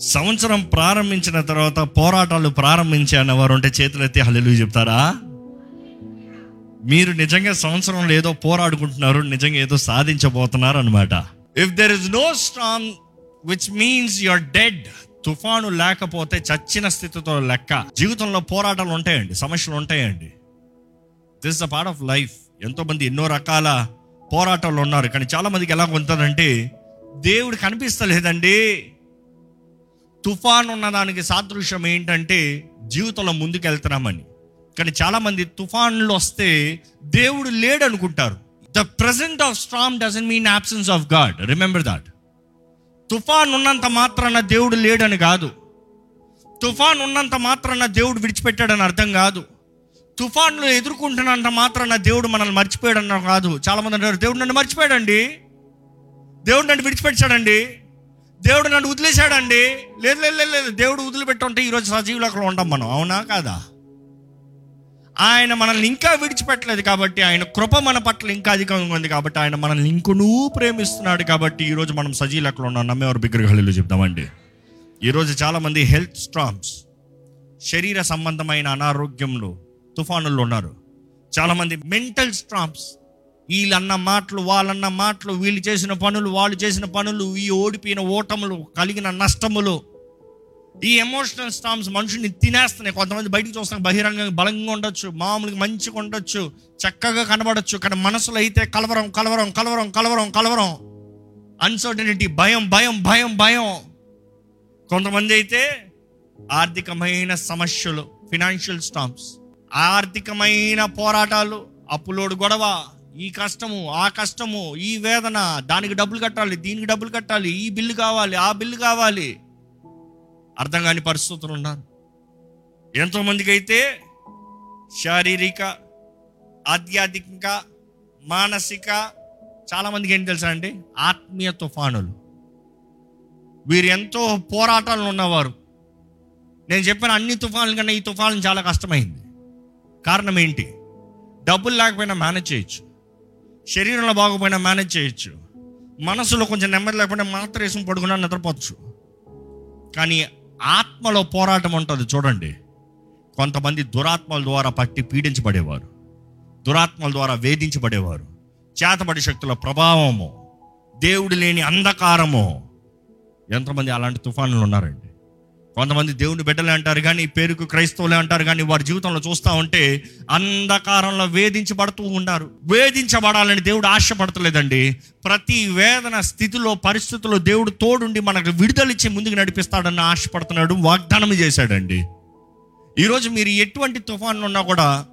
సంవత్సరం ప్రారంభించిన తర్వాత పోరాటాలు ప్రారంభించే అన్నవారు ఉంటే చేతులెత్తి హల్లు చెప్తారా? మీరు నిజంగా సంవత్సరంలో ఏదో పోరాడుకుంటున్నారు నిజంగా ఏదో సాధించబోతున్నారు అనమాట if there is no strong which means your dead తుఫాను లేకపోతే చచ్చిన స్థితితో లెక్క. జీవితంలో పోరాటాలు ఉంటాయండి సమస్యలు ఉంటాయండి. This the part of life ఎంతో మంది ఎన్నో రకాల పోరాటాలు ఉన్నారు. కానీ చాలా మందికి ఎలా ఉంటుందంటే దేవుడు కనిపిస్తలేదండి. తుఫాన్ ఉన్న దానికి సాదృశ్యం ఏంటంటే జీవితంలో ముందుకు వెళ్తున్నామని కానీ చాలామంది తుఫాన్లు వస్తే దేవుడు లేడు అనుకుంటారు the present of storm doesn't mean absence of God remember that తుఫాన్ ఉన్నంత మాత్రాన దేవుడు లేడని కాదు. తుఫాన్ ఉన్నంత మాత్రాన దేవుడు విడిచిపెట్టాడని అర్థం కాదు. తుఫాన్లు ఎదుర్కొంటున్నంత మాత్రాన దేవుడు మనల్ని మర్చిపోయాడన్న కాదు. చాలామంది అంటారు దేవుడు నన్ను మర్చిపోయాడండి? దేవుడు నన్ను విడిచిపెట్టాడండి? దేవుడు నన్ను వదిలేశాడండి. లేదు లేదు లేదు లేదు. దేవుడు వదిలిపెట్టుంటే ఈరోజు సజీవులకు ఉంటాం మనం. అవునా కాదా? ఆయన మనల్ని ఇంకా విడిచిపెట్టలేదు కాబట్టి ఆయన కృప మన పట్ల ఇంకా అధికంగా ఉంది కాబట్టి ఆయన మనల్ని ఇంకొనూ ప్రేమిస్తున్నాడు కాబట్టి ఈరోజు మనం సజీలకులు ఉన్నాం. నమ్మేవారు బిగ్రహాలు చెప్తామండి ఈరోజు చాలామంది హెల్త్ స్ట్రామ్స్ శరీర సంబంధమైన అనారోగ్యంలో తుఫానుల్లో ఉన్నారు. చాలామంది మెంటల్ స్ట్రామ్స్ వీళ్ళన్న మాటలు వాళ్ళన్న మాటలు వీళ్ళు చేసిన పనులు వాళ్ళు చేసిన పనులు ఈ ఓడిపోయిన ఓటములు కలిగిన నష్టములు ఈ ఎమోషనల్ స్టామ్స్ మనుషుని తినేస్తున్నాయి. కొంతమంది బయటికి చూస్తాం బహిరంగంగా బలంగా ఉండొచ్చు మామూలుగా మంచిగా ఉండొచ్చు చక్కగా కనబడొచ్చు కానీ మనసులో అయితే కలవరం కలవరం కలవరం కలవరం కలవరం అన్సర్టనిటీ భయం భయం భయం భయం. కొంతమంది అయితే ఆర్థికమైన సమస్యలు ఫినాన్షియల్ స్టామ్స్ ఆర్థికమైన పోరాటాలు అప్పులోడు గొడవ ఈ కష్టము ఆ కష్టము ఈ వేదన దానికి డబ్బులు కట్టాలి దీనికి డబ్బులు కట్టాలి ఈ బిల్లు కావాలి ఆ బిల్లు కావాలి. అర్థం కాని పరిస్థితులు ఉన్నారు. ఎంతోమందికి అయితే శారీరక ఆధ్యాత్మిక మానసిక చాలామందికి ఏం తెలుసా అండి? ఆత్మీయ తుఫానులు. వీరు ఎంతో పోరాటాలు ఉన్నవారు. నేను చెప్పిన అన్ని తుఫాన్ల కన్నా ఈ తుఫాను చాలా కష్టమైంది. కారణం ఏంటి? డబ్బులు లేకపోయినా మేనేజ్ చేయొచ్చు. శరీరంలో బాగోపోయినా మేనేజ్ చేయొచ్చు. మనసులో కొంచెం నెమ్మది లేకపోయినా మాత్రం వేసుకుని పడుకున్నా నిద్రపోవచ్చు. కానీ ఆత్మలో పోరాటం ఉంటుంది చూడండి. కొంతమంది దురాత్మల ద్వారా పట్టి పీడించబడేవారు. దురాత్మల ద్వారా వేధించబడేవారు. చేతబడి శక్తుల ప్రభావము దేవుడు లేని అంధకారము. ఎంతమంది అలాంటి తుఫానులు ఉన్నారండి. కొంతమంది దేవుని బిడ్డలే అంటారు కానీ పేరుకు క్రైస్తవులే అంటారు కానీ వారి జీవితంలో చూస్తూ ఉంటే అంధకారంలో వేధించబడుతూ ఉన్నారు. వేధించబడాలని దేవుడు ఆశపడతలేదండి. ప్రతి వేదన స్థితిలో పరిస్థితుల్లో దేవుడు తోడుండి మనకు విడుదలిచ్చి ముందుకు నడిపిస్తాడని ఆశపడుతున్నాడు వాగ్దానం చేశాడండి. ఈరోజు మీరు ఎటువంటి తుఫాన్లు ఉన్నా కూడా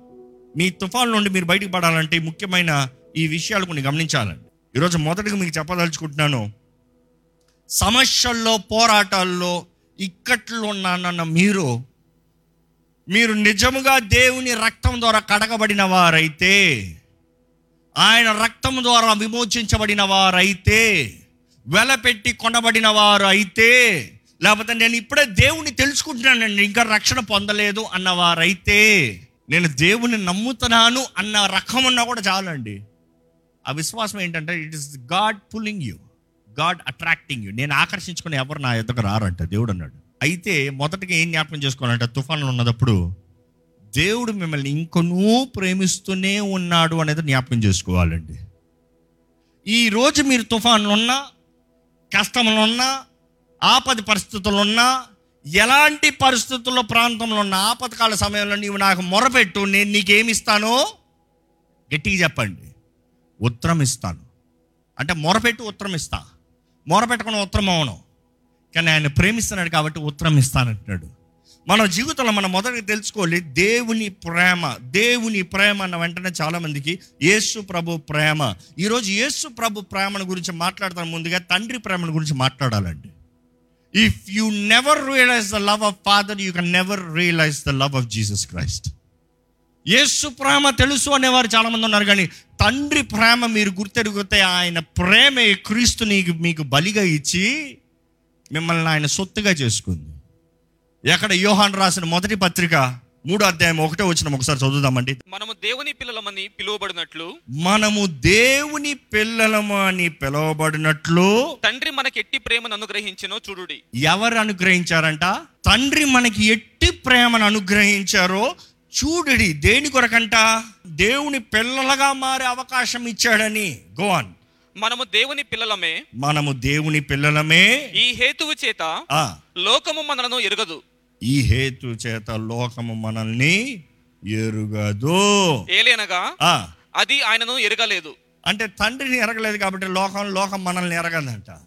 మీ తుఫాన్ నుండి మీరు బయటకు పడాలంటే ముఖ్యమైన ఈ విషయాలు కొన్ని గమనించాలండి. ఈరోజు మొదటగా మీకు చెప్పదలుచుకుంటున్నాను సమస్యల్లో పోరాటాల్లో ఇక్కట్లు ఉన్నానన్న మీరు మీరు నిజముగా దేవుని రక్తం ద్వారా కడగబడిన వారైతే ఆయన రక్తం ద్వారా విమోచించబడిన వారైతే వెలపెట్టి కొనబడిన వారు అయితే లేకపోతే నేను ఇప్పుడే దేవుని తెలుసుకుంటున్నానండి ఇంకా రక్షణ పొందలేదు అన్నవారైతే నేను దేవుని నమ్ముతున్నాను అన్న రకం ఉన్నా కూడా చాలండి. ఆ విశ్వాసం ఏంటంటే it is God pulling you. God attracting you. నేను ఆకర్షించుకుని ఎవరు నా ఎద్దకు రారంట. దేవుడు అన్నాడు అయితే మొదటగా ఏం జ్ఞాపకం చేసుకోవాలంటే తుఫాన్లు ఉన్నదప్పుడు దేవుడు మిమ్మల్ని ఇంకొనూ ప్రేమిస్తూనే ఉన్నాడు అనేది జ్ఞాపకం చేసుకోవాలండి. ఈ రోజు మీరు తుఫాన్లు ఉన్నా కష్టములు ఉన్నా ఆపద పరిస్థితులు ఉన్నా ఎలాంటి పరిస్థితుల్లో ప్రాంతంలో ఉన్న ఆపదకాల సమయంలో నీవు నాకు మొరపెట్టు నేను నీకేమి ఇస్తానో గట్టిగా చెప్పండి. ఉత్తరం ఇస్తాను. అంటే మొరపెట్టి ఉత్తరం ఇస్తా. మొరపెట్టకుండా ఉత్తరం అవను. కానీ ఆయన ప్రేమిస్తున్నాడు కాబట్టి ఉత్తరం ఇస్తానంటున్నాడు. మన జీవితంలో మనం మొదటి తెలుసుకోవాలి దేవుని ప్రేమ దేవుని ప్రేమ అన్న వెంటనే చాలామందికి యేసు ప్రభు ప్రేమ. ఈరోజు యేసు ప్రభు ప్రేమను గురించి మాట్లాడతాను ముందుగా తండ్రి ప్రేమను గురించి మాట్లాడాలండి. If you never realise the love of father you can never realise the love of Jesus Christ యేసు ప్రేమ తెలుసు అనేవారు చాలామంది ఉన్నారు కానీ తండ్రి ప్రేమ మీరు గుర్తెరుగుతే ఆయన ప్రేమే క్రీస్తు నీకు మీకు బలిగా ఇచ్చి మిమ్మల్ని ఆయన సొత్తుగా చేసుకుంది. ఎక్కడ యోహాన్ రాసిన మొదటి పత్రిక మూడో అధ్యాయం ఒకటే వచ్చిన ఒకసారి చదువుదామండి. మనము దేవుని పిల్లలమని పిలువబడినట్లు మనము దేవుని పిల్లలము అని పిలువబడినట్లు తండ్రి మనకి ఎట్టి ప్రేమను అనుగ్రహించినో చూడుడి. ఎవరు అనుగ్రహించారంట? తండ్రి మనకి ఎట్టి ప్రేమను అనుగ్రహించారో చూడడి దేని కొరకంట? దేవుని పిల్లలుగా మారే అవకాశం ఇచ్చాడని. గోవాన్ మనము దేవుని పిల్లలమే. మనము దేవుని పిల్లలమే. ఈ హేతువు చేత ఆ. లోకము మనలను ఎరగదు. ఈ హేతు చేత లోకము మనల్ని ఎరుగదు. ఏలేనగా ఆ. అది ఆయనను ఎరగలేదు. అంటే తండ్రిని ఎరగలేదు కాబట్టి లోకం లోకం మనల్ని ఎరగదంట.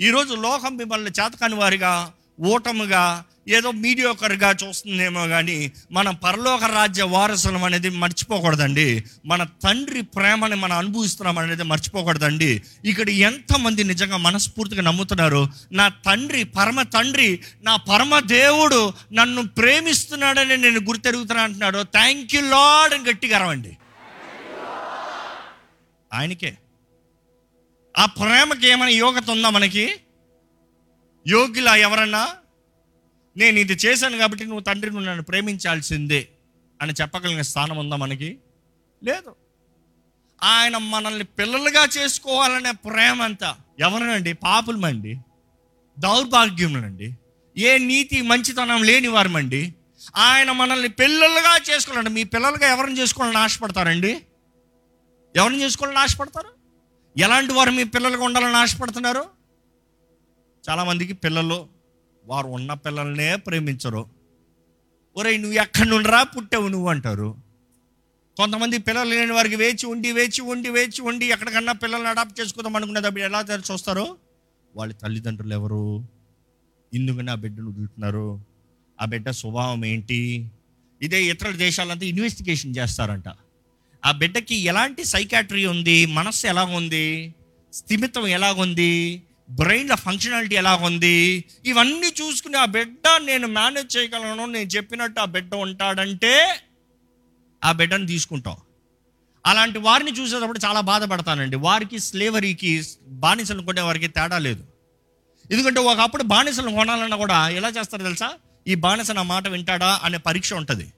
ఈరోజు లోకం మిమ్మల్ని చేతకాని వారిగా ఓటముగా ఏదో మీడియోకర్గా చూస్తుందేమో కానీ మన పరలోక రాజ్య వారసులం అనేది మర్చిపోకూడదండి. మన తండ్రి ప్రేమని మనం అనుభవిస్తున్నాం అనేది మర్చిపోకూడదండి. ఇక్కడ ఎంతమంది నిజంగా మనస్ఫూర్తిగా నమ్ముతున్నారు నా తండ్రి పరమ తండ్రి నా పరమ దేవుడు నన్ను ప్రేమిస్తున్నాడని నేను గుర్తెరుగుతున్నా అంటున్నాడు థ్యాంక్ యూ లాడ్ అని గట్టిగా అరవండి. ఆయనకే. ఆ ప్రేమకి ఏమైనా యోగత ఉందా మనకి? యోగ్యులా ఎవరన్నా? నేను ఇది చేశాను కాబట్టి నువ్వు తండ్రి నువ్వు నన్ను ప్రేమించాల్సిందే అని చెప్పగలిగిన స్థానం ఉందా మనకి? లేదు. ఆయన మనల్ని పిల్లలుగా చేసుకోవాలనే ప్రేమ అంతా ఎవరినండి? పాపులమండి. దౌర్భాగ్యములండి ఏ నీతి మంచితనం లేని వారమండి. ఆయన మనల్ని పిల్లలుగా చేసుకోవాలండి. మీ పిల్లలుగా ఎవరిని చేసుకోవాలని ఆశపడతారండి? ఎవరిని చేసుకోవాలని ఆశపడతారు? ఎలాంటి వారు మీ పిల్లలుగా ఉండాలని ఆశపడుతున్నారు? చాలామందికి పిల్లలు వారు ఉన్న పిల్లల్నే ప్రేమించరు. ఒరేయ్ నువ్వు ఎక్కడి నుండిరా పుట్టావు నువ్వు? అంటారు. కొంతమంది పిల్లలు లేని వారికి వేచి ఉండి వేచి ఉండి వేచి ఉండి ఎక్కడికన్నా పిల్లల్ని అడాప్ట్ చేసుకుందాం అనుకునేటప్పుడు ఎలా తెరిచి చూస్తారు? వాళ్ళ తల్లిదండ్రులు ఎవరు? ఎందుకని ఆ బిడ్డను వదులుతున్నారు? ఆ బిడ్డ స్వభావం ఏంటి? ఇదే ఇతర దేశాలంతా ఇన్వెస్టిగేషన్ చేస్తారంట. ఆ బిడ్డకి ఎలాంటి సైకాట్రీ ఉంది? మనస్సు ఎలా ఉంది? స్థిమితం ఎలాగుంది? బ్రెయిన్ల ఫంక్షనాలిటీ ఎలా ఉంది? ఇవన్నీ చూసుకుని ఆ బిడ్డ నేను మేనేజ్ చేయగలను నేను చెప్పినట్టు ఆ బిడ్డ ఉంటాడంటే ఆ బిడ్డను తీసుకుంటాం. అలాంటి వారిని చూసేటప్పుడు చాలా బాధపడతానండి. వారికి స్లేవరీకి బానిసలు కొనే వారికి తేడా లేదు. ఎందుకంటే ఒకప్పుడు బానిసలు కొనాలన్నా కూడా ఎలా చేస్తారు తెలుసా? ఈ బానిస నా మాట వింటాడా అనే పరీక్ష ఉంటుంది.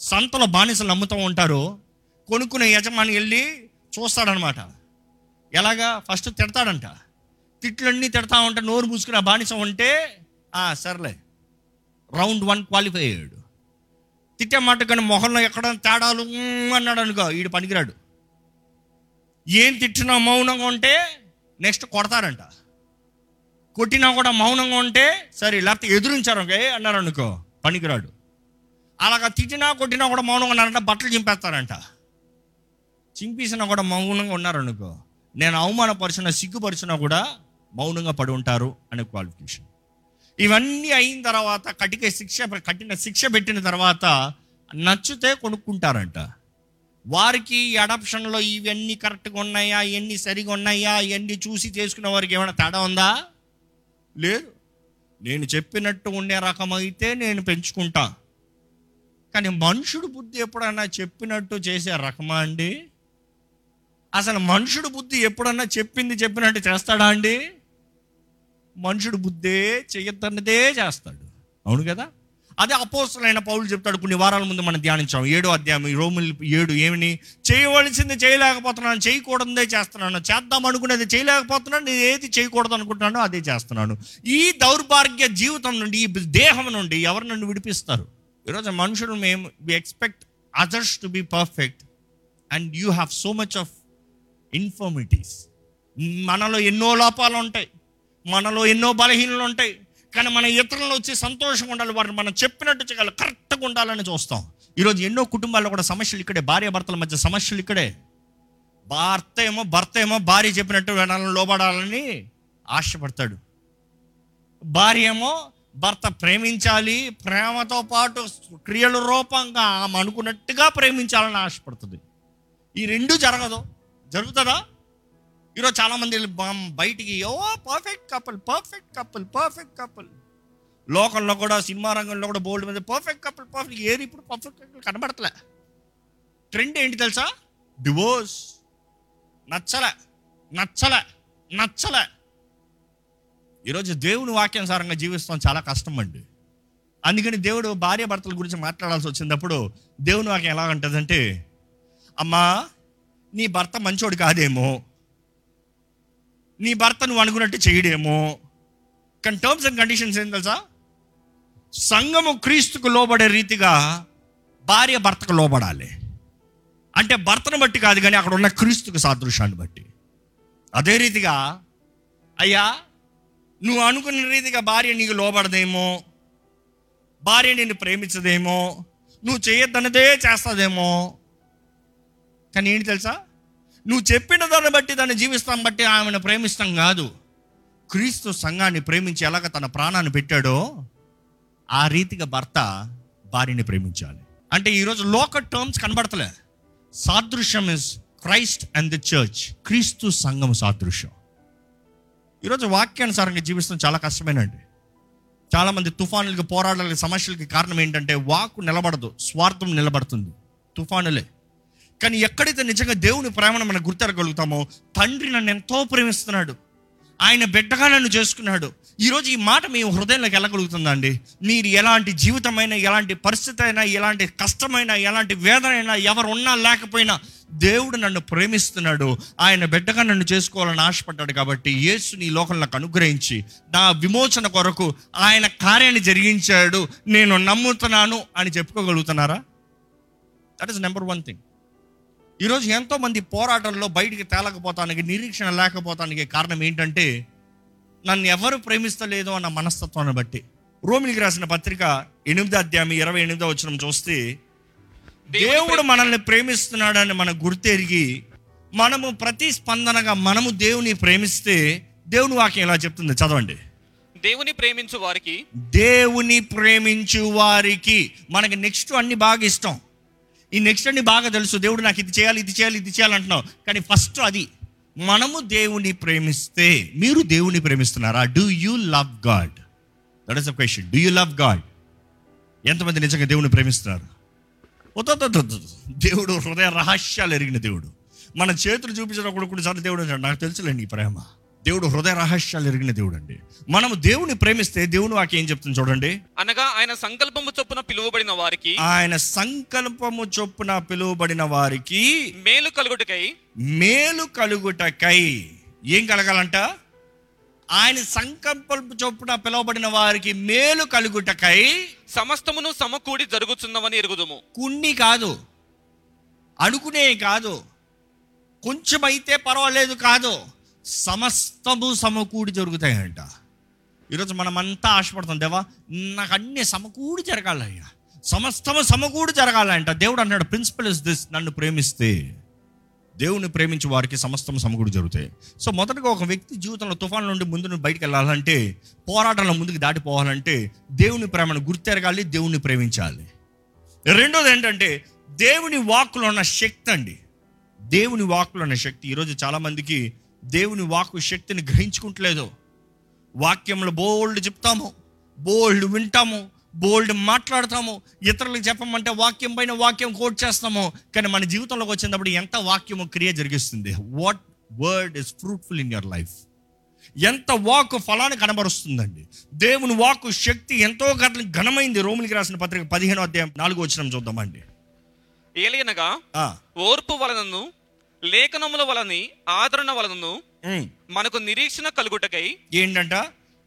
సంతలో బానిసలు అమ్ముతూ ఉంటారు. కొనుక్కునే యజమాని వెళ్ళి చూస్తాడనమాట. ఎలాగా? ఫస్ట్ తిడతాడంట. తిట్లన్నీ తిడతా ఉంటే నోరు మూసుకుని ఆ బానిస ఉంటే "ఆ, సర్లే. రౌండ్ వన్ క్వాలిఫై అయ్యాడు. తిట్టే మాట కానీ మొహంలో ఎక్కడ తేడాలు అన్నాడు అనుకో వీడు పనికిరాడు. ఏం తిట్టినా మౌనంగా ఉంటే నెక్స్ట్ కొడతారంట. కొట్టినా కూడా మౌనంగా ఉంటే సరే లేకపోతే ఎదురించారు అన్నారు అనుకో పనికిరాడు. అలాగా తిట్టినా కొట్టినా కూడా మౌనంగా ఉన్నారంట బట్టలు చింపేస్తారంట. చింపేసినా కూడా మౌనంగా ఉన్నారనుకో నేను అవమానపరిచినా సిగ్గుపరిచినా కూడా మౌనంగా పడి ఉంటారు అనే క్వాలిఫికేషన్ ఇవన్నీ అయిన తర్వాత కటిక శిక్ష కఠిన శిక్ష పెట్టిన తర్వాత నచ్చితే కొనుక్కుంటారంట. వారికి అడాప్షన్లో ఇవన్నీ కరెక్ట్గా ఉన్నాయా ఇవన్నీ సరిగా ఉన్నాయా ఇవన్నీ చూసి చేసుకునే వారికి ఏమైనా తేడా ఉందా? లేదు. నేను చెప్పినట్టు ఉండే రకమైతే నేను పెంచుకుంటా. కానీ మనుషుడు బుద్ధి ఎప్పుడన్నా చెప్పినట్టు చేసే రకమా అండి? అసలు మనుషుడు బుద్ధి ఎప్పుడన్నా చెప్పింది చెప్పినట్టు చేస్తాడా అండి? మనుషుడు బుద్ధే చెయ్యొద్దన్నదే చేస్తాడు. అవును కదా? అదే అపోస్తులైన పౌలు చెప్తాడు కొన్ని వారాల ముందు మనం ధ్యానించాం. ఏడో అధ్యాయం ఈ రోమిల్ ఏడు ఏమని? చేయవలసింది చేయలేకపోతున్నాను చేయకూడదే చేస్తున్నాను. చేద్దాం అనుకునేది చేయలేకపోతున్నాను నేను ఏది చేయకూడదు అనుకుంటున్నానో అదే చేస్తున్నాను. ఈ దౌర్భాగ్య జీవితం నుండి ఈ దేహం నుండి ఎవరు నన్ను విడిపిస్తారు? ఈరోజు మనుషులు మేము we expect others to be perfect and you have so much of infirmities మనలో ఎన్నో లోపాలు ఉంటాయి మనలో ఎన్నో బలహీనలు ఉంటాయి. కానీ మన ఇతరులను వచ్చి సంతోషంగా ఉండాలి. వారిని మనం చెప్పినట్టు చేయాలి. కరెక్ట్గా ఉండాలని చూస్తాం. ఈరోజు ఎన్నో కుటుంబాల్లో కూడా సమస్యలు ఇక్కడే. భార్య భర్తల మధ్య సమస్యలు ఇక్కడే. భర్త ఏమో భర్త ఏమో భార్య చెప్పినట్టు వినాలని లోబడాలని ఆశపడతాడు. భార్య ఏమో భర్త ప్రేమించాలి. ప్రేమతో పాటు క్రియల రూపంగా ఆమె అనుకున్నట్టుగా ప్రేమించాలని ఆశపడుతుంది. ఈ రెండు జరగదు. జరుగుతుందా? ఈరోజు చాలామంది బయటికి ఓ perfect couple perfect couple perfect couple లోకంలో కూడా సినిమా రంగంలో కూడా బోల్డ్ మీద పర్ఫెక్ట్ కపుల్ పర్ఫెక్ట్ ఏది ఇప్పుడు పర్ఫెక్ట్ కపుల్ కనబడతలే. ట్రెండ్ ఏంటి తెలుసా? డివోర్స్ నచ్చలే నచ్చలే నచ్చలే. ఈరోజు దేవుని వాక్యానుసారంగా జీవిస్తాం చాలా కష్టం అండి. అందుకని దేవుడు భార్య భర్తల గురించి మాట్లాడాల్సి వచ్చినప్పుడు దేవుని వాక్యం ఎలా ఉంటుందంటే అమ్మా నీ భర్త మంచోడు కాదేమో. నీ భర్త నువ్వు అనుకున్నట్టు చేయడేమో. కానీ టర్మ్స్ అండ్ కండిషన్స్ ఏం తెలుసా? సంఘము క్రీస్తుకు లోబడే రీతిగా భార్య భర్తకు లోబడాలి. అంటే భర్తను బట్టి కాదు కానీ అక్కడ ఉన్న క్రీస్తుకు సాదృశ్యాన్ని బట్టి. అదే రీతిగా అయ్యా నువ్వు అనుకున్న రీతిగా భార్య నీకు లోబడదేమో భార్య నిన్ను ప్రేమించదేమో నువ్వు చేయొద్దన్నదే చేస్తుందేమో. కానీ ఏంటి తెలుసా? నువ్వు చెప్పిన దాన్ని బట్టి దాన్ని జీవిస్తాం బట్టి ఆమెను ప్రేమిస్తాం కాదు. క్రీస్తు సంఘాన్ని ప్రేమించి ఎలాగ తన ప్రాణాన్ని పెట్టాడో ఆ రీతిగా భర్త భార్యని ప్రేమించాలి. అంటే ఈరోజు లోక టర్మ్స్ కనబడతలే. సాదృశ్యం is Christ and the church క్రీస్తు సంఘం సాదృశ్యం. ఈరోజు వాక్యానుసారంగా జీవిస్తాం చాలా కష్టమేనండి. చాలామంది తుఫానులకి పోరాటాలకి సమస్యలకి కారణం ఏంటంటే వాక్కు నిలబడదు స్వార్థం నిలబడుతుంది. తుఫానులే. కానీ ఎక్కడైతే నిజంగా దేవుని ప్రేమను మనం గుర్తెరగలుగుతామో తండ్రి నన్ను ఎంతో ప్రేమిస్తున్నాడు. ఆయన బిడ్డగా నన్ను చేసుకున్నాడు. ఈరోజు ఈ మాట మీ హృదయంలోకి వెళ్ళగలుగుతుందండి. మీరు ఎలాంటి జీవితమైనా ఎలాంటి పరిస్థితి అయినా ఎలాంటి కష్టమైనా ఎలాంటి వేదన అయినా ఎవరు ఉన్నా లేకపోయినా దేవుడు నన్ను ప్రేమిస్తున్నాడు. ఆయన బిడ్డగా నన్ను చేసుకోవాలని ఆశపడ్డాడు కాబట్టి యేసు నీ లోకంలో నాకు అనుగ్రహించి నా విమోచన కొరకు ఆయన కార్యాన్ని జరిగించాడు. నేను నమ్ముతున్నాను అని చెప్పుకోగలుగుతున్నారా? That is number one thing ఈరోజు ఎంతో మంది పోరాటంలో బయటికి తేలకపోతానికి నిరీక్షణ లేకపోతానికి కారణం ఏంటంటే నన్ను ఎవరు ప్రేమిస్తలేదు అన్న మనస్తత్వాన్ని బట్టి. రోమిలికి రాసిన పత్రిక ఎనిమిది అధ్యాయం ఇరవై ఎనిమిదో వచ్చిన చూస్తే దేవుడు మనల్ని ప్రేమిస్తున్నాడని మన గుర్తెరిగి మనము ప్రతి స్పందనగా మనము దేవుని ప్రేమిస్తే దేవుని వాక్యం ఎలా చెప్తుంది. చదవండి. దేవుని ప్రేమించు వారికి దేవుని ప్రేమించు వారికి. మనకి నెక్స్ట్ అన్ని బాగా ఇష్టం. ఈ నెక్స్ట్ అన్ని బాగా తెలుసు. దేవుడు నాకు ఇది చేయాలి ఇది చేయాలి ఇది చేయాలి అంటున్నావు. కానీ ఫస్ట్ అది మనము దేవుని ప్రేమిస్తే మీరు దేవుని ప్రేమిస్తున్నారా? Do you love God that is a question do you love God ఎంతమంది నిజంగా దేవుని ప్రేమిస్తున్నారు? దేవుడు హృదయ రహస్యాలు ఎరిగిన దేవుడు. మన చేతులు చూపించినప్పుడు కొన్నిసార్లు దేవుడు నాకు తెలుసులేండి ఈ ప్రేమ. దేవుడు హృదయ రహస్యాలు ఎరిగిన దేవుడు అండి మనము దేవుని ప్రేమిస్తే దేవుని వాకి ఏం చెప్తుంది చూడండి. అనగా ఆయన సంకల్పము చొప్పున పిలువబడిన వారికి ఆయన సంకల్పము చొప్పున పిలువబడిన వారికి మేలు కలుగుటకై మేలు కలుగుటకై ఏం కలగాలంట? ఆయన సంకల్పము చొప్పున పిలువబడిన వారికి మేలు కలుగుటకై సమస్తమును సమకూడి జరుగుతున్నవని ఎరుగుదుము. కొన్ని కాదు అనుకునే కాదు కొంచెం అయితే పర్వాలేదు కాదు సమస్తము సమకూడి జరుగుతాయంట. ఈరోజు మనమంతా ఆశపడతాం దేవా నాకు అన్ని సమకూడి జరగాలయ్యా. సమస్తము సమకూడి జరగాలంట. దేవుడు అన్నాడు ప్రిన్సిపల్ ఇస్ దిస్ నన్ను ప్రేమిస్తే. దేవుని ప్రేమించే వారికి సమస్తం సమకూడి జరుగుతాయి. సో మొదటగా ఒక వ్యక్తి జీవితంలో తుఫాన్ నుండి ముందు నుండి బయటికి వెళ్ళాలంటే పోరాటంలో ముందుకు దాటిపోవాలంటే దేవుని ప్రేమను గుర్తెరగాలి దేవుని ప్రేమించాలి. రెండోది ఏంటంటే దేవుని వాక్కులో ఉన్న శక్తి అండి. దేవుని వాక్కులో ఉన్న శక్తి. ఈరోజు చాలామందికి దేవుని వాక్కు శక్తిని గ్రహించుకుంటలేదు. వాక్యంలో బోల్డ్ చెప్తాము బోల్డ్ వింటాము బోల్డ్ మాట్లాడతాము ఇతరులకు చెప్పమంటే వాక్యం పైన వాక్యం కోట్ చేస్తాము. కానీ మన జీవితంలోకి వచ్చినప్పుడు ఎంత వాక్యము క్రియ జరిగిస్తుంది? What word is fruitful in your life ఎంత వాక్ ఫలాన్ని కనబరుస్తుందండి? దేవుని వాక్కు శక్తి ఎంతో ఘన- ఘనమైంది. రోమిలికి రాసిన పత్రిక పదిహేనో అధ్యాయం నాలుగో వచ్చిన చూద్దామండి. ఏలియనగా ఓర్పు వలనను లేఖనముల వలని ఆదరణ వలనను. మనకు నిరీక్షణ కలుగుటకై ఏంటంట?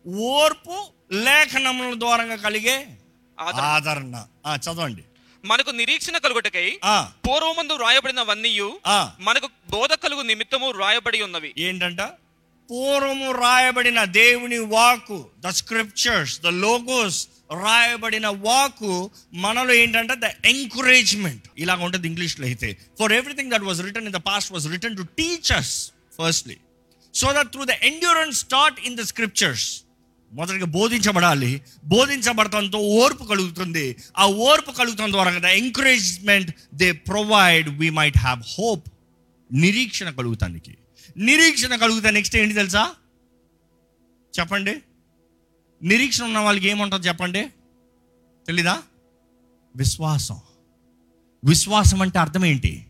ఓర్పు లేఖనముల ద్వారంగా కలిగే ఆదరణ. చదవండి. మనకు నిరీక్షణ కలుగుటకై పూర్వమందు రాయబడినవన్నీయు ఆ, మనకు బోధ కలుగు నిమిత్తము రాయబడి ఉన్నవి. ఏంటంట? పూర్వము రాయబడిన దేవుని వాకు ద స్క్రిప్చర్స్ ద లోగోస్ రాయబడిన వాకు మనలో ఏంటంటే ద ఎంకరేజ్మెంట్ ఇలాగ ఉంటుంది ఇంగ్లీష్లో అయితే. For everything that was return in the past was return to teachers firstly so that through the endurance start in the scriptures మొదటిగా బోధించబడాలి. బోధించబడటంతో ఓర్పు కలుగుతుంది. ఆ ఓర్పు కలుగుతున్న ద్వారా the encouragement they provide we might have hope నిరీక్షణ కలుగుతానికి. నిరీక్షణ కలుగుతా నెక్స్ట్ ఏంటి తెలుసా? చెప్పండి. నిరీక్షణ ఉన్న వాళ్ళకి ఏముంటుంది చెప్పండి? తెలీదా? విశ్వాసం. విశ్వాసం అంటే అర్థం ఏంటి?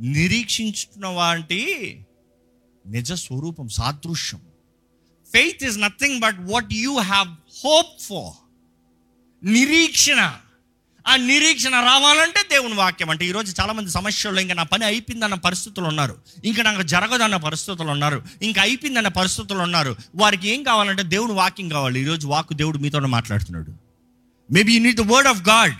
నిరీక్షించుతున్న వాటి నిజ స్వరూపం సాదృశ్యం. Faith is nothing but what you have hope for నిరీక్షణ. ఆ నిరీక్షణ రావాలంటే దేవుని వాక్యం అంటే ఈరోజు చాలామంది సమస్యల్లో ఇంకా నా పని అయిపోయిందన్న పరిస్థితులు ఉన్నారు. ఇంకా నాకు జరగదన్న పరిస్థితులు ఉన్నారు. ఇంకా అయిపోయిందన్న పరిస్థితులు ఉన్నారు. వారికి ఏం కావాలంటే దేవుని వాక్యం కావాలి. ఈరోజు వాక్కు దేవుడు మీతో మాట్లాడుతున్నాడు. Maybe you need the word of God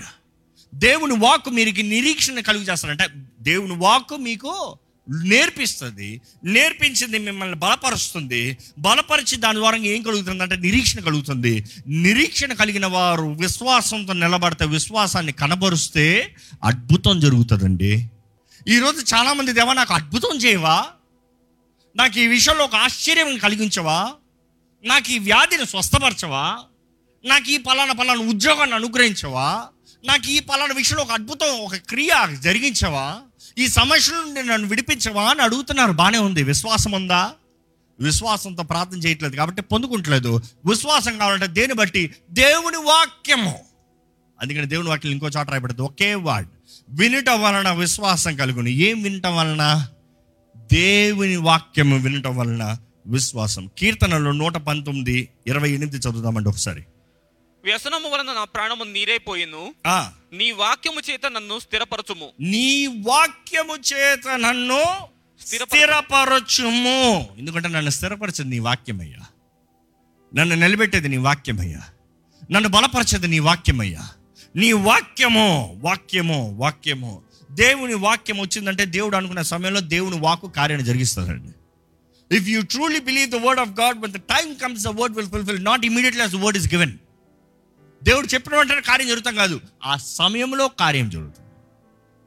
దేవుని వాక్కు మీకు నిరీక్షణ కలుగు చేస్తారంటే దేవుని వాక్కు మీకు నేర్పిస్తుంది నేర్పించింది మిమ్మల్ని బలపరుస్తుంది. బలపరిచి దాని ద్వారా ఏం కలుగుతుంది అంటే నిరీక్షణ కలుగుతుంది. నిరీక్షణ కలిగిన వారు విశ్వాసంతో నిలబడితే విశ్వాసాన్ని కనబరుస్తే అద్భుతం జరుగుతుందండి. ఈరోజు చాలామంది దేవా నాకు అద్భుతం చేయవా? నాకు ఈ విషయంలో ఒక ఆశ్చర్యం కలిగించవా? నాకు ఈ వ్యాధిని స్వస్థపరచవా? నాకు ఈ పలానా పలానా ఉద్యోగాన్ని అనుగ్రహించవా? నాకు ఈ పలానా విషయంలో ఒక అద్భుతం ఒక క్రియ జరిగించవా? ఈ సమస్య నుండి నన్ను విడిపించవా అని అడుగుతున్నారు. బాగానే ఉంది. విశ్వాసం ఉందా? విశ్వాసంతో ప్రార్థన చేయట్లేదు కాబట్టి పొందుకుంటలేదు. విశ్వాసం కావాలంటే దేని బట్టి? దేవుని వాక్యము. అందుకని దేవుని వాక్యం ఇంకో చోట రాయబడదు. ఒకే వర్డ్. వినటం వలన విశ్వాసం కలుగును. ఏం వినటం వలన? దేవుని వాక్యము వినటం వలన విశ్వాసం. కీర్తనలో నూట పంతొమ్మిది ఇరవై ఎనిమిది చదువుదామండి ఒకసారి. వ్యసనము వలన నా ప్రాణము నీరైపోయిను. ఆ, నీ వాక్యము చేత నన్ను స్థిరపరచుము. నీ వాక్యము చేత నన్ను స్థిరపరచు. స్థిరపరచుము. ఎందుకంటే నన్ను స్థిరపరచదు నీ వాక్యమయ్యా. నన్ను నిలబెట్టేది నీ వాక్యమయ్యా. నన్ను బలపరచేది నీ వాక్యమయ్యా. నీ వాక్యము వాక్యము వాక్యము. దేవుని వాక్యం వచ్చిందంటే దేవుడు అనుకున్న సమయంలో దేవుని వాక్కు కార్యాన్ని జరిగిస్తాడండి. If you truly believe the word of God but the time comes the word will fulfil not immediately as word is given దేవుడు చెప్పిన వెంటనే కార్యం జరుగుతాం కాదు. ఆ సమయంలో కార్యం జరుగుతుంది.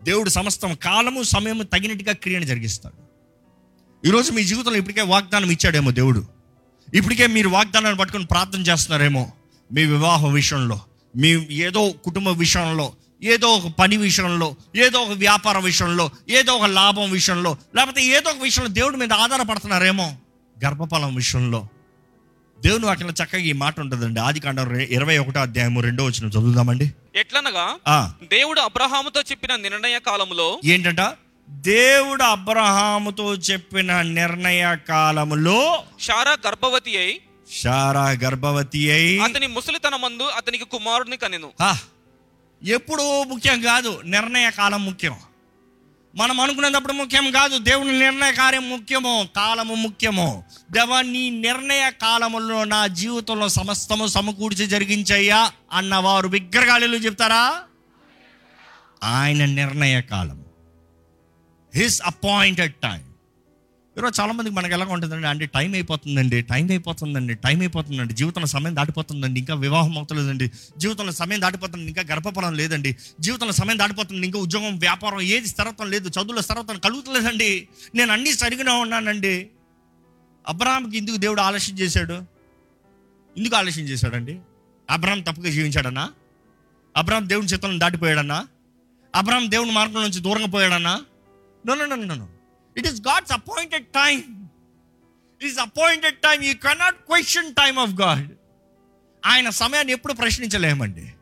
దేవుడు సమస్తం కాలము సమయము తగినట్టుగా క్రియను జరిగిస్తాడు. ఈరోజు మీ జీవితంలో ఇప్పటికే వాగ్దానం ఇచ్చాడేమో దేవుడు. ఇప్పటికే మీరు వాగ్దానాన్ని పట్టుకొని ప్రార్థన చేస్తున్నారేమో మీ వివాహ విషయంలో మీ ఏదో కుటుంబ విషయంలో ఏదో ఒక పని విషయంలో ఏదో ఒక వ్యాపార విషయంలో ఏదో ఒక లాభం విషయంలో లేకపోతే ఏదో ఒక విషయంలో దేవుడి మీద ఆధారపడుతున్నారేమో గర్భఫలం విషయంలో దేవుని వాక్యంలో చక్కగా ఈ మాట ఉంటుందండి. ఆది కాండం ఇరవై ఒకటో అధ్యాయము రెండో వచ్చిన చదువుదామండి. ఎట్లనగా ఆ, దేవుడు అబ్రహాముతో చెప్పిన నిర్ణయ కాలములో ఏంటంట? దేవుడు అబ్రహాముతో చెప్పిన నిర్ణయ కాలములో షారా గర్భవతి అయి షారా గర్భవతి అయి అతని ముసలితనమందు అతనికి కుమారుడిని కనెను. ఎప్పుడు ముఖ్యం కాదు నిర్ణయ కాలం ముఖ్యం. మనం అనుకునేటప్పుడు ముఖ్యం కాదు. దేవుని నిర్ణయ కార్యం ముఖ్యమో కాలము ముఖ్యమో. దేవా నీ నిర్ణయ కాలములో నా జీవితంలో సమస్తము సమకూర్చి జరిగించయ్యా అన్నవారు విగ్రహాలు చెప్తారా? ఆయన నిర్ణయ కాలం హిస్ అపాయింటెడ్ టైం ఈరోజు చాలామందికి మనకి ఎలా ఉంటుందండి అంటే టైం అయిపోతుందండి టైం అయిపోతుందండి టైం అయిపోతుందండి జీవితంలో సమయం దాటిపోతుందండి ఇంకా వివాహం అవుతలేదండి జీవితంలో సమయం దాటిపోతుంది ఇంకా గర్భఫలం లేదండి జీవితంలో సమయం దాటిపోతుంది ఇంకా ఉద్యోగం వ్యాపారం ఏది స్థిరత్వం లేదు చదువులో స్థిరత్వం కలుగుతలేదండి నేను అన్నీ సరిగ్గా ఉన్నానండి. అబ్రహాంకి ఎందుకు దేవుడు ఆలస్యం చేశాడు? ఎందుకు ఆలస్యం చేశాడండి? అబ్రహాం తప్పుగా జీవించాడన్నా అబ్రహాం దేవుని చిత్తం దాటిపోయాడన్నా అబ్రహాం దేవుని మార్గం నుంచి దూరంగా పోయాడన్నా no no no no no it is God's appointed time it is appointed time you cannot question time of God ఆయన సమయాన్ని ఎప్పుడు ప్రశ్నించలేమండి.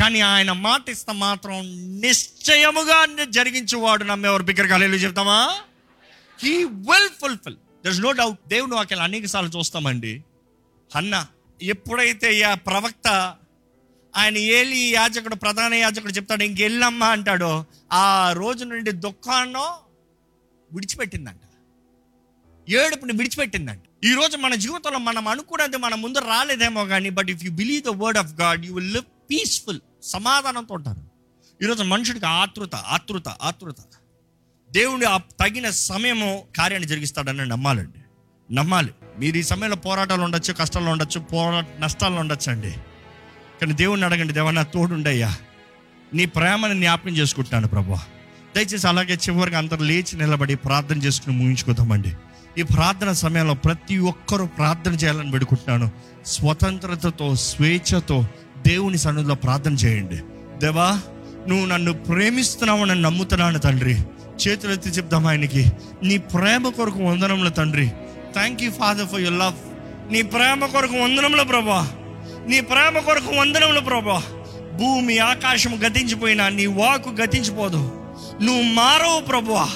కానీ ఆయన మాట ఇస్తే మాత్రం నిశ్చయముగా జరిగించేవాడు నమ్మేవారు బిగ్గరగా హల్లెలూయా చెప్తామా? He will fulfil there no doubt దేవుని వాక్యాలు అనేక సార్లు చూస్తామండి. అన్న ఎప్పుడైతే ఆ ప్రవక్త ఆయన ఏలి యాజకుడు ప్రధాన యాజకుడు చెప్తాడు ఇంకెళ్ళమ్మా అంటాడో ఆ రోజు నుండి దుఃఖాన్నో విడిచిపెట్టిందంట. ఏడుపుని విడిచిపెట్టిందంట. ఈ రోజు మన జీవితంలో మనం అనుకున్నది మన ముందు రాలేదేమో కానీ but if you believe the word of God you will live peaceful సమాధానంతో ఉంటారు. ఈరోజు మనుషుడికి ఆతృత ఆతృత ఆతృత. దేవుడు ఆ తగిన సమయము కార్యాన్ని జరిగిస్తాడని నమ్మాలండి. నమ్మాలి. మీరు ఈ సమయంలో పోరాటాలు ఉండొచ్చు కష్టాలు ఉండొచ్చు పోరా నష్టాలు ఉండొచ్చు అండి. కానీ దేవుణ్ణి అడగండి దేవా నా తోడుండయ్యా. నీ ప్రేమను జ్ఞాపకం చేసుకుంటాను ప్రభా. దయచేసి అలాగే చివరికి అందరు లేచి నిలబడి ప్రార్థన చేసుకుని ముగించుకుందామండి. ఈ ప్రార్థన సమయంలో ప్రతి ఒక్కరూ ప్రార్థన చేయాలని పెడుకుంటున్నాను స్వతంత్రతతో స్వేచ్ఛతో దేవుని సన్నిధిలో ప్రార్థన చేయండి. దేవా నువ్వు నన్ను ప్రేమిస్తున్నావు నన్ను నమ్ముతున్నాను తండ్రి. చేతులెత్తి చెప్దాం ఆయనకి. నీ ప్రేమ కొరకు వందనంలో తండ్రి. Thank you father for your love నీ ప్రేమ కొరకు వందనంలో ప్రభా. నీ ప్రేమ కొరకు వందనములు ప్రభా. భూమి ఆకాశం గతించిపోయినా నీ వాకు గతించిపోదు. నువ్వు మారవు ప్రభువా.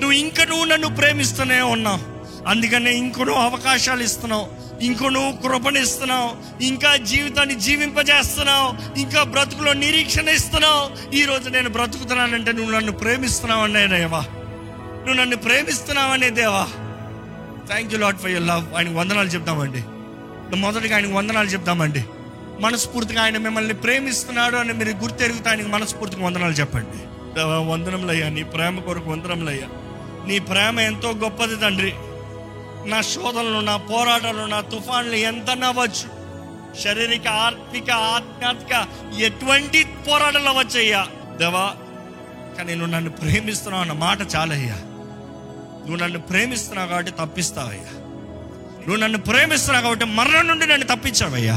నువ్వు ఇంక నువ్వు నన్ను ప్రేమిస్తూనే ఉన్నావు. అందుకనే ఇంకొను అవకాశాలు ఇస్తున్నావు. ఇంకో నువ్వు కృపణిస్తున్నావు ఇంకా జీవితాన్ని జీవింపజేస్తున్నావు. ఇంకా బ్రతుకులో నిరీక్షణ ఇస్తున్నావు. ఈ రోజు నేను బ్రతుకుతున్నానంటే నువ్వు నన్ను ప్రేమిస్తున్నావు అనే దేవా. నువ్వు నన్ను ప్రేమిస్తున్నావు అనే దేవా. Thank you lot for your love ఆయనకు వందనాలు చెప్తామండి మొదటిగా ఆయనకు వందనాలు చెప్తామండి మనస్ఫూర్తిగా ఆయన మిమ్మల్ని ప్రేమిస్తున్నాడు అని మీరు గుర్తెరుగుతా ఆయనకు మనస్ఫూర్తిగా వందనాలు చెప్పండి. వందనములయ్యా నీ ప్రేమ కొరకు వందనములయ్యా. నీ ప్రేమ ఎంతో గొప్పది తండ్రి. నా శోధనలు నా పోరాటాలు నా తుఫాన్లు ఎంత నవ్వచ్చు. శారీరక ఆర్థిక ఆధ్యాత్మిక ఎటువంటి పోరాటాలు అవ్వచ్చయ్యా దేవా కానీ నువ్వు నన్ను ప్రేమిస్తున్నావు అన్న మాట చాలయ్యా. నువ్వు నన్ను ప్రేమిస్తున్నావు కాబట్టి తప్పిస్తావయ్యా. నువ్వు నన్ను ప్రేమిస్తున్నావు కాబట్టి మరణం నుండి నన్ను తప్పించావయ్యా.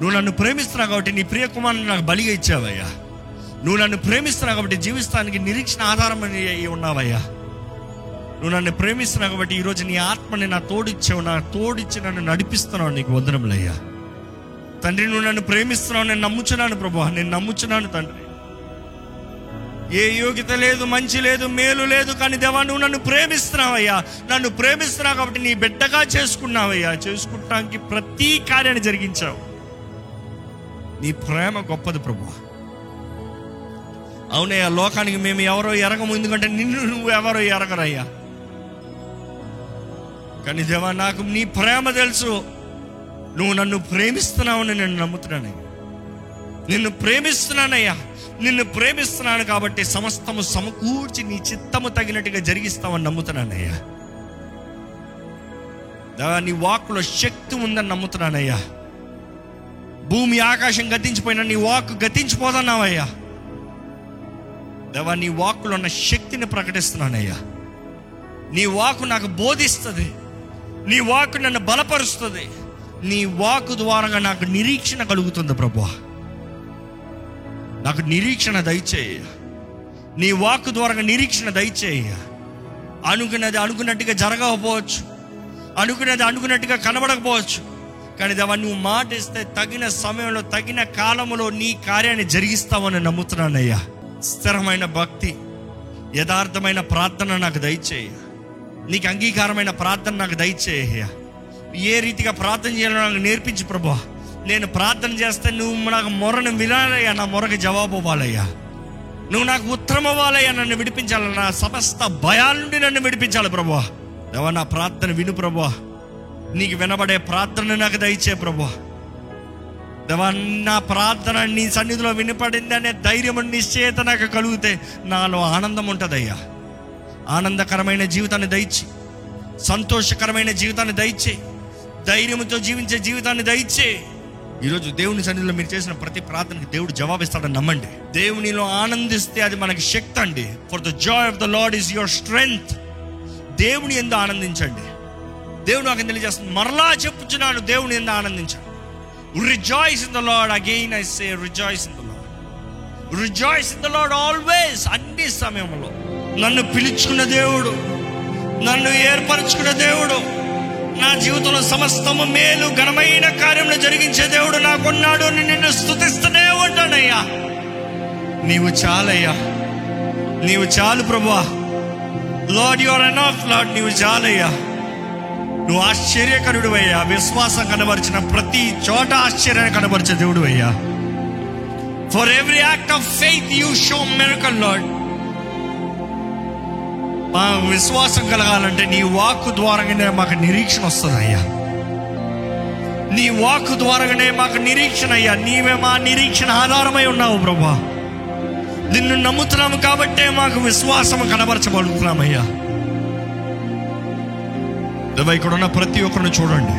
నువ్వు నన్ను ప్రేమిస్తున్నావు కాబట్టి నీ ప్రియ కుమారుని నాకు బలిగా ఇచ్చావయ్యా. నువ్వు నన్ను ప్రేమిస్తున్నావు కాబట్టి జీవిస్తానికి నిరీక్షణ ఆధారం అని ఉన్నావయ్యా. నువ్వు నన్ను ప్రేమిస్తున్నావు కాబట్టి ఈరోజు నీ ఆత్మని నా తోడిచ్చావు నా తోడిచ్చి నన్ను నడిపిస్తున్నావు నీకు వందనములయ్యా. తండ్రి నువ్వు నన్ను ప్రేమిస్తున్నావు నేను నమ్ముచున్నాను ప్రభు నేను నమ్ముచున్నాను తండ్రి. ఏ యోగ్యత లేదు మంచి లేదు మేలు లేదు కానీ దేవా నువ్వు నన్ను ప్రేమిస్తున్నావయ్యా. నన్ను ప్రేమిస్తున్నావు కాబట్టి నీ బిడ్డగా చేసుకున్నావయ్యా. చేసుకుంటానికి ప్రతి కార్యాన్ని జరిగించావు. నీ ప్రేమ గొప్పది ప్రభు. అవునయ్యా లోకానికి మేము ఎవరో ఎరగము ఎందుకంటే నిన్ను నువ్వు ఎవరో ఎరగరయ్యా. కానీ దేవా నాకు నీ ప్రేమ తెలుసు. నువ్వు నన్ను ప్రేమిస్తున్నావని నేను నమ్ముతున్నానయ్యా. నిన్ను ప్రేమిస్తున్నానయ్యా. నిన్ను ప్రేమిస్తున్నాను కాబట్టి సమస్తము సమకూర్చి నీ చిత్తము తగినట్టుగా జరిగిస్తామని నమ్ముతున్నానయ్యా. దేవా నీ వాక్కులో శక్తి ఉందని నమ్ముతున్నానయ్యా. భూమి ఆకాశం గతించిపోయినా నీ వాక్ గతించిపోతున్నావయ్యా దేవా నీ వాక్కులో ఉన్న శక్తిని ప్రకటిస్తున్నానయ్యా. నీ వాకు నాకు బోధిస్తుంది. నీ వాకు నన్ను బలపరుస్తుంది. నీ వాకు ద్వారా నాకు నిరీక్షణ కలుగుతుంది ప్రభు. నాకు నిరీక్షణ దయచేయ నీ వాక్కు ద్వారా నిరీక్షణ దయచేయ అనుకున్నది అనుకున్నట్టుగా జరగకపోవచ్చు. అనుకున్నది అనుకున్నట్టుగా కనబడకపోవచ్చు. కానీ దేవా నువ్వు మాట ఇస్తే తగిన సమయంలో తగిన కాలంలో నీ కార్యాన్ని జరిగిస్తావని నమ్ముతున్నానయ్యా. స్థిరమైన భక్తి యథార్థమైన ప్రార్థన నాకు దయచేయ. నీకు అంగీకారమైన ప్రార్థన నాకు దయచేయ. ఏ రీతిగా ప్రార్థన చేయాలో నాకు నేర్పించు ప్రభా నేను ప్రార్థన చేస్తే నువ్వు నాకు మొరను వినాలయ్యా నా మొరకు జవాబు అవ్వాలయ్యా. నువ్వు నాకు ఉత్తరం అవ్వాలయ్యా నన్ను విడిపించాలి. నా సమస్త భయాల నుండి నన్ను విడిపించాలి ప్రభా దేవా నా ప్రార్థన విను ప్రభా నీకు వినబడే ప్రార్థన నాకు దయచే ప్రభా దేవా నా ప్రార్థన నీ సన్నిధిలో వినపడింది అనే ధైర్యం నిశ్చేత నాకు కలిగితే నాలో ఆనందం ఉంటుందయ్యా. ఆనందకరమైన జీవితాన్ని దయచి సంతోషకరమైన జీవితాన్ని దయచే ధైర్యంతో జీవించే జీవితాన్ని దయచే ఈరోజు దేవుని సన్నిధిలో మీరు చేసిన ప్రతి ప్రార్థనకి దేవుడు జవాబిస్తాడని నమ్మండి. దేవునిలో ఆనందిస్తే అది మనకి శక్తి అండి. For the joy of the lord is your strength దేవుని ఎందు ఆనందించండి. దేవుడు నాకు తెలియజేస్తుంది మరలా చెప్పుచున్నాను దేవుని ఎందు ఆనందించండి. Rejoice in the lord again I say rejoice in the lord rejoice in the lord always అన్ని సమయంలో. నన్ను పిలుచుకున్న దేవుడు నన్ను ఏర్పరచుకున్న దేవుడు నా జీవితంలో సమస్తము మేలు ఘనమైన కార్యములు జరిగించే దేవుడు నాకున్నాడు. అని నిన్ను స్థుతిస్తూనే ఉంటానయ్యా. నీవు చాలయ్యా. నీవు చాలు ప్రభువా. లార్డ్ యువర్ ఎనఫ్ లార్డ్ నీవు చాలయ్యా. నువ్వు ఆశ్చర్యకరుడు అయ్యా విశ్వాసం కనబరిచిన ప్రతి చోట ఆశ్చర్యాన్ని కనబరిచే దేవుడు అయ్యా for every act of faith you show miracle lord మా విశ్వాసం కలగాలంటే నీ వాక్ ద్వారానే మాకు నిరీక్షణ వస్తుంది అయ్యా నీ వాక్ ద్వారానే మాకు నిరీక్షణ అయ్యా. నీవే మా నిరీక్షణ ఆధారమై ఉన్నావు ప్రభా. నిన్ను నమ్ముతున్నాము కాబట్టే మాకు విశ్వాసం కనబరచబడుతున్నామయ్యా. దేవా ఇక్కడ ఉన్న ప్రతి ఒక్కరిని చూడండి.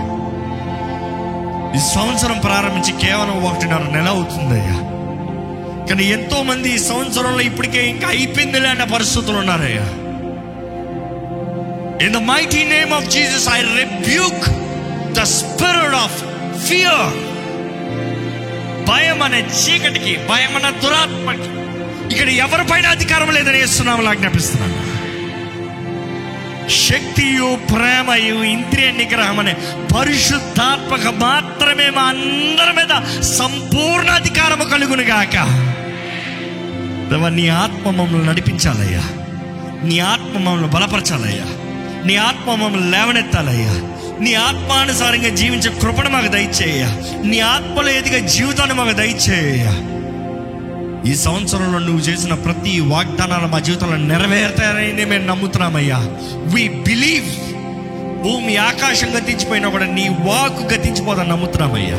ఈ సంవత్సరం ప్రారంభించి కేవలం ఒకటిన్నర నెల అవుతుందయ్యా కానీ ఎంతో మంది ఈ సంవత్సరంలో ఇప్పటికే ఇంకా అయిపోయింది లేని పరిస్థితులు ఉన్నారయ్యా. In the mighty name of Jesus I rebuke the spirit of fear భయం అనే చీకటికి భయం అనే దురాత్మకి. ఇక్కడ ఎవరిపైన అధికారం లేదని ఇస్తున్నాము ఆజ్ఞాపిస్తున్నాను. శక్తియు ప్రేమయు ఇంద్రియ నిగ్రహం అనే పరిశుద్ధాత్మక మాత్రమే మా అందరి మీద సంపూర్ణ అధికారము కలుగును గాక. నీ ఆత్మ మమ్మల్ని నడిపించాలయ్యా. నీ ఆత్మ మమ్మల్ని బలపరచాలయ్యా. నీ ఆత్మ మమ్మల్ని లేవనెత్తాలయ్యా. నీ ఆత్మానుసారంగా జీవించే కృపణ మాకు దయచేయ నీ ఆత్మలో ఎదిగే జీవితాన్ని మాకు దయచేయ ఈ సంవత్సరంలో నువ్వు చేసిన ప్రతి వాగ్దానాలు మా జీవితంలో నెరవేరుతాయని మేము నమ్ముతున్నామయ్యా. వి బిలీవ్ భూమి ఆకాశం గతించిపోయినా కూడా నీ వాక్ గతించిపోదని నమ్ముతున్నామయ్యా.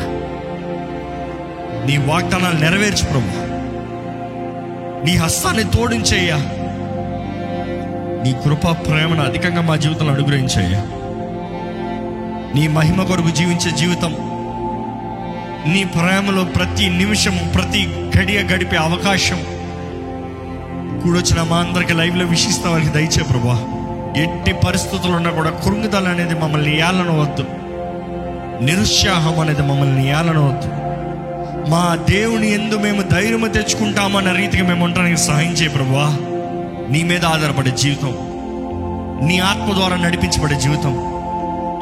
నీ వాగ్దానాలు నెరవేర్చు ప్రభు. నీ హస్తాన్ని తోడించేయ్యా. నీ కృప ప్రేమను అధికంగా మా జీవితంలో అనుగ్రహించయ్యా. నీ మహిమ కొరకు జీవించే జీవితం నీ ప్రేమలో ప్రతి నిమిషం ప్రతి గడియ గడిపే అవకాశం కూడొచ్చిన మా అందరికి లైవ్లో విశిస్త వారికి దయచే ప్రభా ఎట్టి పరిస్థితులు ఉన్నా కూడా కృంగుదల అనేది మమ్మల్ని ఏలనవద్దు. నిరుత్సాహం అనేది మమ్మల్ని ఏలనవద్దు. మా దేవుని ఎందు మేము ధైర్యం తెచ్చుకుంటామన్న రీతికి మేము ఉండడానికి సహాయం చేయ ప్రభా. నీ మీద ఆధారపడే జీవితం నీ ఆత్మ ద్వారా నడిపించబడే జీవితం.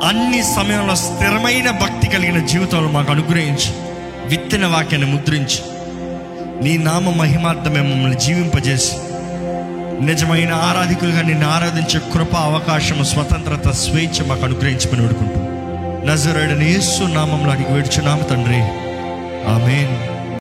అన్ని సమయంలో స్థిరమైన భక్తి కలిగిన జీవితంలో మాకు అనుగ్రహించి. విత్తిన వాక్యాన్ని ముద్రించి. నీ నామ మహిమార్థమే మమ్మల్ని జీవింపజేసి. నిజమైన ఆరాధికులుగా నిన్ను ఆరాధించే కృప అవకాశం స్వతంత్రత స్వేచ్ఛ మాకు అనుగ్రహించమని వేడుకుంటూ నజరుడని యేసు నామంలో అడిగి వేడుచున్నాము తండ్రి. ఆమెన్.